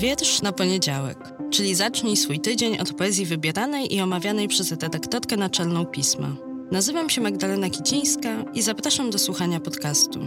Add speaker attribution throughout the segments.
Speaker 1: Wiersz na poniedziałek, czyli zacznij swój tydzień od poezji wybieranej i omawianej przez redaktorkę naczelną pisma. Nazywam się Magdalena Kicińska i zapraszam do słuchania podcastu.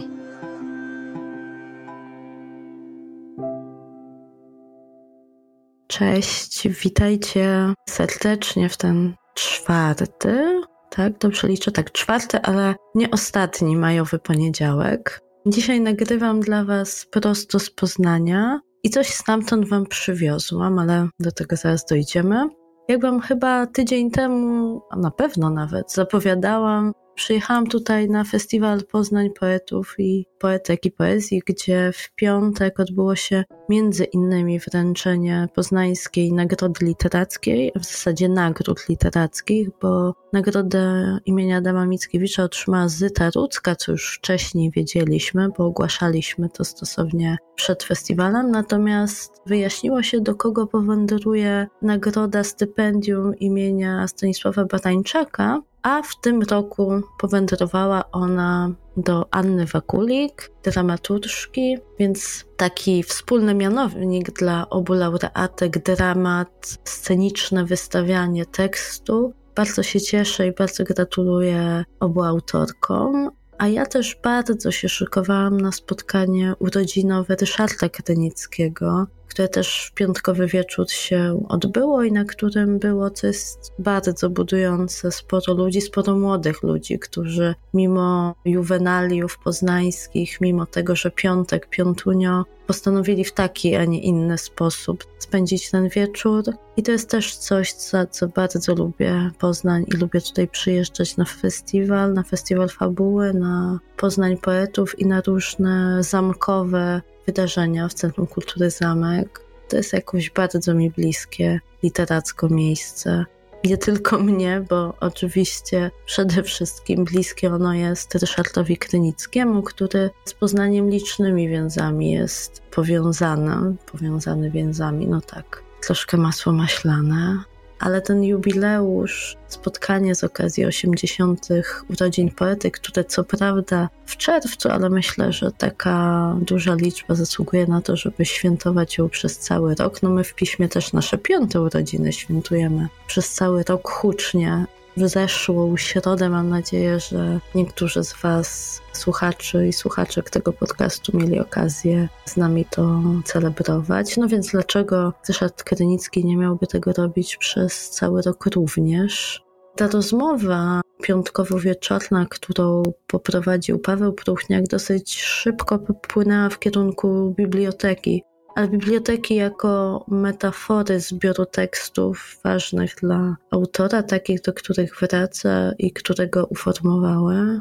Speaker 2: Cześć, witajcie serdecznie w ten czwarty, tak, dobrze liczę, tak, czwarty, ale nie ostatni majowy poniedziałek. Dzisiaj nagrywam dla Was prosto z Poznania i coś stamtąd Wam przywiozłam, ale do tego zaraz dojdziemy. Jak Wam chyba tydzień temu, a na pewno nawet, zapowiadałam, Przyjechałam tutaj na festiwal Poznań Poetów i Poetek i Poezji, gdzie w piątek odbyło się między innymi wręczenie poznańskiej nagrody literackiej, w zasadzie nagród literackich, bo nagrodę imienia Adama Mickiewicza otrzymała Zyta Rudzka, co już wcześniej wiedzieliśmy, bo ogłaszaliśmy to stosownie przed festiwalem, natomiast wyjaśniło się, do kogo powędruje nagroda stypendium imienia Stanisława Batańczaka, a w tym roku powędrowała ona do Anny Wakulik, dramaturżki, więc taki wspólny mianownik dla obu laureatek, dramat, sceniczne wystawianie tekstu. Bardzo się cieszę i bardzo gratuluję obu autorkom. A ja też bardzo się szykowałam na spotkanie urodzinowe Ryszarda Krynickiego, które też w piątkowy wieczór się odbyło i na którym było, co jest bardzo budujące, sporo ludzi, sporo młodych ludzi, którzy mimo juwenaliów poznańskich, mimo tego, że piątek, piątunio, postanowili w taki, a nie inny sposób spędzić ten wieczór. I to jest też coś, za co bardzo lubię Poznań i lubię tutaj przyjeżdżać na festiwal, na festiwal fabuły, na Poznań poetów i na różne zamkowe wydarzenia w Centrum Kultury Zamek. To jest jakoś bardzo mi bliskie literacko miejsce. Nie tylko mnie, bo oczywiście przede wszystkim bliskie ono jest Ryszardowi Krynickiemu, który z Poznaniem licznymi więzami jest powiązany, powiązany więzami, no tak, troszkę masło maślane, ale ten jubileusz, spotkanie z okazji 80. urodzin poety, które co prawda w czerwcu, ale myślę, że taka duża liczba zasługuje na to, żeby świętować ją przez cały rok. No my w piśmie też nasze piąte urodziny świętujemy przez cały rok hucznie w zeszłą środę. Mam nadzieję, że niektórzy z Was, słuchaczy i słuchaczek tego podcastu, mieli okazję z nami to celebrować. No więc dlaczego Ryszard Krynicki nie miałby tego robić przez cały rok również? Ta rozmowa piątkowo-wieczorna, którą poprowadził Paweł Pruchniak, dosyć szybko popłynęła w kierunku biblioteki ale biblioteki jako metafory zbioru tekstów ważnych dla autora, takich, do których wraca i którego uformowały.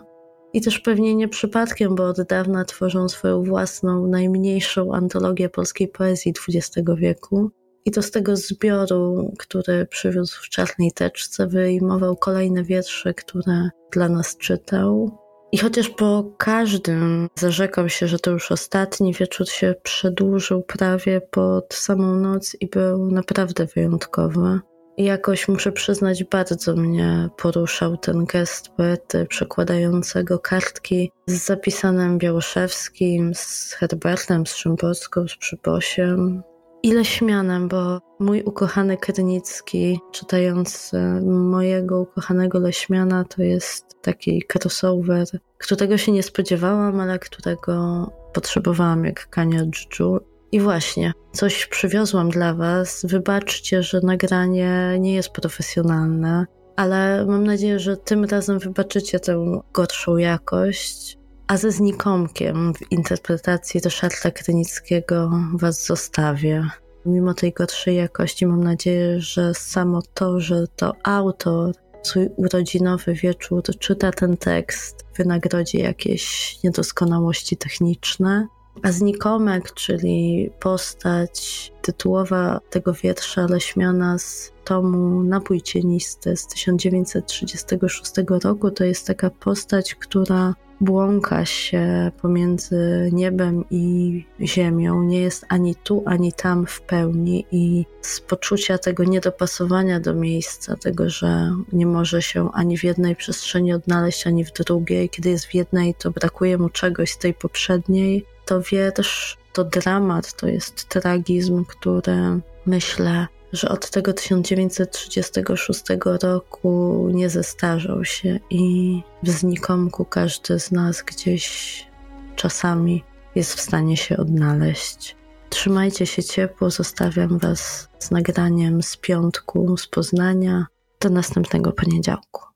Speaker 2: I też pewnie nie przypadkiem, bo od dawna tworzą swoją własną, najmniejszą antologię polskiej poezji XX wieku. I to z tego zbioru, który przywiózł w czarnej teczce, wyjmował kolejne wiersze, które dla nas czytał. I chociaż po każdym zarzekam się, że to już ostatni wieczór się przedłużył prawie pod samą noc i był naprawdę wyjątkowy. I jakoś muszę przyznać, bardzo mnie poruszał ten gest poety przekładającego kartki z zapisanym Białoszewskim, z Herbertem, z Szymborską, z Przyposiem, ile śmianem, bo mój ukochany Krynicki, czytając mojego ukochanego Leśmiana, to jest taki crossover, którego się nie spodziewałam, ale którego potrzebowałam jak kania dżdżu. I właśnie, coś przywiozłam dla Was. Wybaczcie, że nagranie nie jest profesjonalne, ale mam nadzieję, że tym razem wybaczycie tę gorszą jakość. A ze znikomkiem w interpretacji Ryszarda Krynickiego Was zostawię. Mimo tej gorszej jakości mam nadzieję, że samo to, że to autor swój urodzinowy wieczór czyta ten tekst, wynagrodzi jakieś niedoskonałości techniczne. A znikomek, czyli postać tytułowa tego wiersza Leśmiana z tomu Napój Cienisty z 1936 roku, to jest taka postać, która błąka się pomiędzy niebem i ziemią, nie jest ani tu, ani tam w pełni i z poczucia tego niedopasowania do miejsca, tego, że nie może się ani w jednej przestrzeni odnaleźć, ani w drugiej. Kiedy jest w jednej, to brakuje mu czegoś z tej poprzedniej. To wiersz to dramat, to jest tragizm, który myślę, że od tego 1936 roku nie zestarzał się i w znikomku każdy z nas gdzieś czasami jest w stanie się odnaleźć. Trzymajcie się ciepło, zostawiam Was z nagraniem z piątku z Poznania do następnego poniedziałku.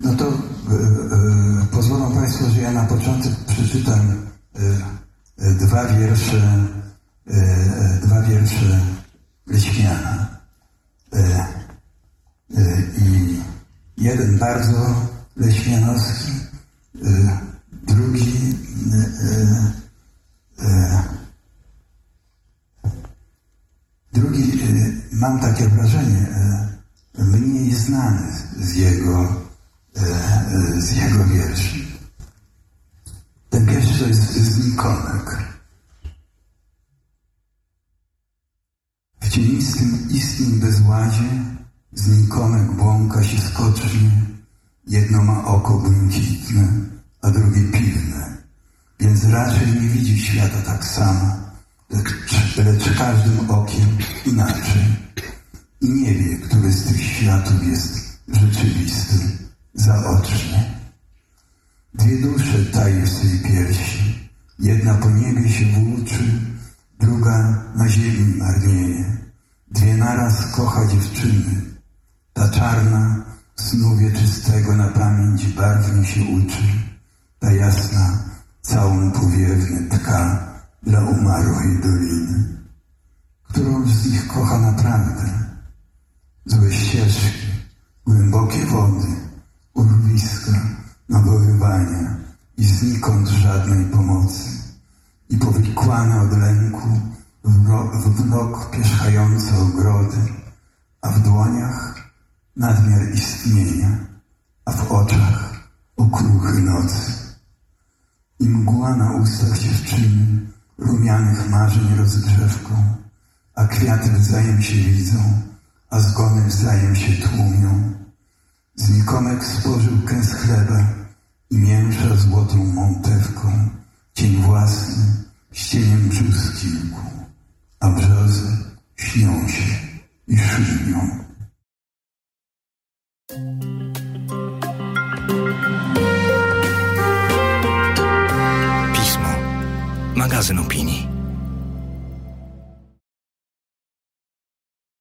Speaker 3: No to y, y, pozwolą Państwo, że ja na początek przeczytam y, dwa wiersze, dwa wiersze Leśmiana. I jeden bardzo leśmianowski, drugi drugi mam takie wrażenie mniej znany z jego E, z jego wierszy. Ten wiersz to jest znikomek. W cienistym istnym bezładzie znikomek błąka się skocznie. Jedno ma oko błękitne, a drugie piwne, więc raczej nie widzi świata tak samo, lecz każdym okiem inaczej. I nie wie, który z tych światów jest rzeczywisty zaocznie. Dwie dusze taje w swej piersi. Jedna po niebie się włóczy, druga na ziemi marnieje. Dwie naraz kocha dziewczyny. Ta czarna snu wieczystego na pamięć barwnie się uczy. Ta jasna całą powiewny tka dla umarłej doliny. Którą z nich kocha naprawdę? Złe ścieżki, głębokie wody, urwiska, nawoływania i znikąd żadnej pomocy. I powikłane od lęku w mrok pierzchające ogrody, a w dłoniach nadmiar istnienia, a w oczach okruchy nocy. I mgła na ustach dziewczyny, rumianych marzeń rozgrzewką, a kwiaty wzajem się widzą, a zgony wzajem się tłumią Znikomek spożył kęs chleba i mięsza złotą montewką, cień własny z cieniem a brzozy śnią się i szymią.
Speaker 4: Pismo. Magazyn opinii.